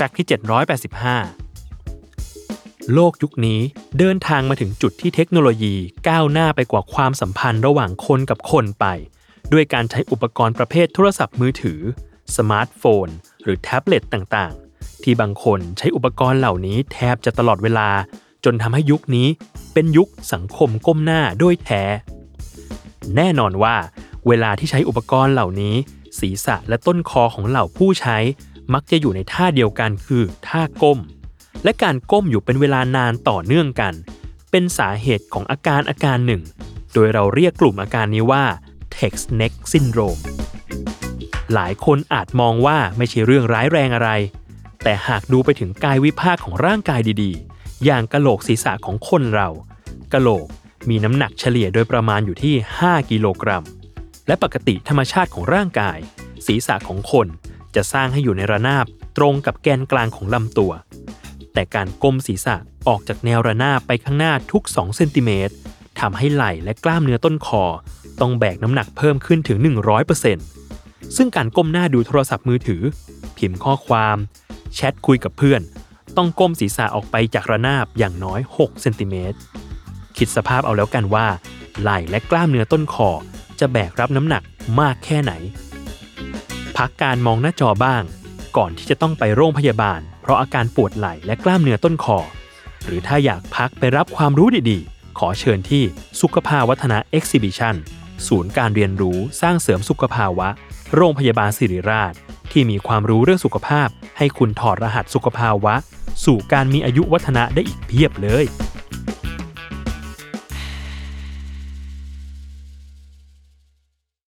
fact ที่ 785 โลกยุคนี้เดินทางมาถึงจุดที่เทคโนโลยีก้าวหน้าไปกว่าความสัมพันธ์ระหว่างคนกับคนไป ด้วยการใช้อุปกรณ์ประเภทโทรศัพท์มือถือ สมาร์ทโฟน หรือแท็บเล็ตต่างๆ ที่บางคนใช้อุปกรณ์เหล่านี้แทบจะตลอดเวลา จนทำให้ยุคนี้เป็นยุคสังคมก้มหน้าโดยแท้ แน่นอนว่า เวลาที่ใช้อุปกรณ์เหล่านี้ศีรษะและต้นคอของเหล่าผู้ใช้ มักจะอยู่ในท่าเดียวกันคือท่าก้ม และการก้มอยู่เป็นเวลานานต่อเนื่องกัน เป็นสาเหตุของอาการอาการหนึ่ง โดยเราเรียกกลุ่มอาการนี้ว่า text neck syndrome หลายคนอาจมองว่าไม่ใช่เรื่องร้ายแรงอะไร แต่หากดูไปถึงกายวิภาคของร่างกายดีๆ อย่างกะโหลกศีรษะของคนเรากะโหลกมีน้ำหนักเฉลี่ยโดยประมาณอยู่ที่ 5 กิโลกรัม และปกติธรรมชาติของร่างกาย ศีรษะของคน จะสร้างให้อยู่ในระนาบตรงกับแกนกลางของลำตัว แต่การก้มศีรษะออกจากแนวระนาบไปข้างหน้าทุก 2 เซนติเมตรทำให้ไหล่และกล้ามเนื้อต้นคอ ต้องแบกน้ำหนักเพิ่มขึ้นถึง 100%ซึ่งการก้มหน้าดูโทรศัพท์มือถือ พิมพ์ข้อความ แชทคุยกับเพื่อน ต้องก้มศีรษะออกไปจากระนาบอย่างน้อย 6 เซนติเมตรคิดสภาพเอาแล้วกันว่า ไหล่และกล้ามเนื้อต้นคอ จะแบกรับน้ำหนักมากแค่ไหน พักการมองหน้าจอบ้าง ก่อนที่จะต้องไปโรงพยาบาล เพราะอาการปวดไหล่และกล้ามเนื้อต้นคอ หรือถ้าอยากพักไปรับความรู้ดีๆ ขอเชิญที่สุขภาวัฒนะ Exhibition ศูนย์การเรียนรู้สร้างเสริมสุขภาวะ โรงพยาบาลศิริราช ที่มีความรู้เรื่องสุขภาพ ให้คุณถอดรหัสสุขภาวะ สู่การมีอายุวัฒนะได้อีกเพียบเลย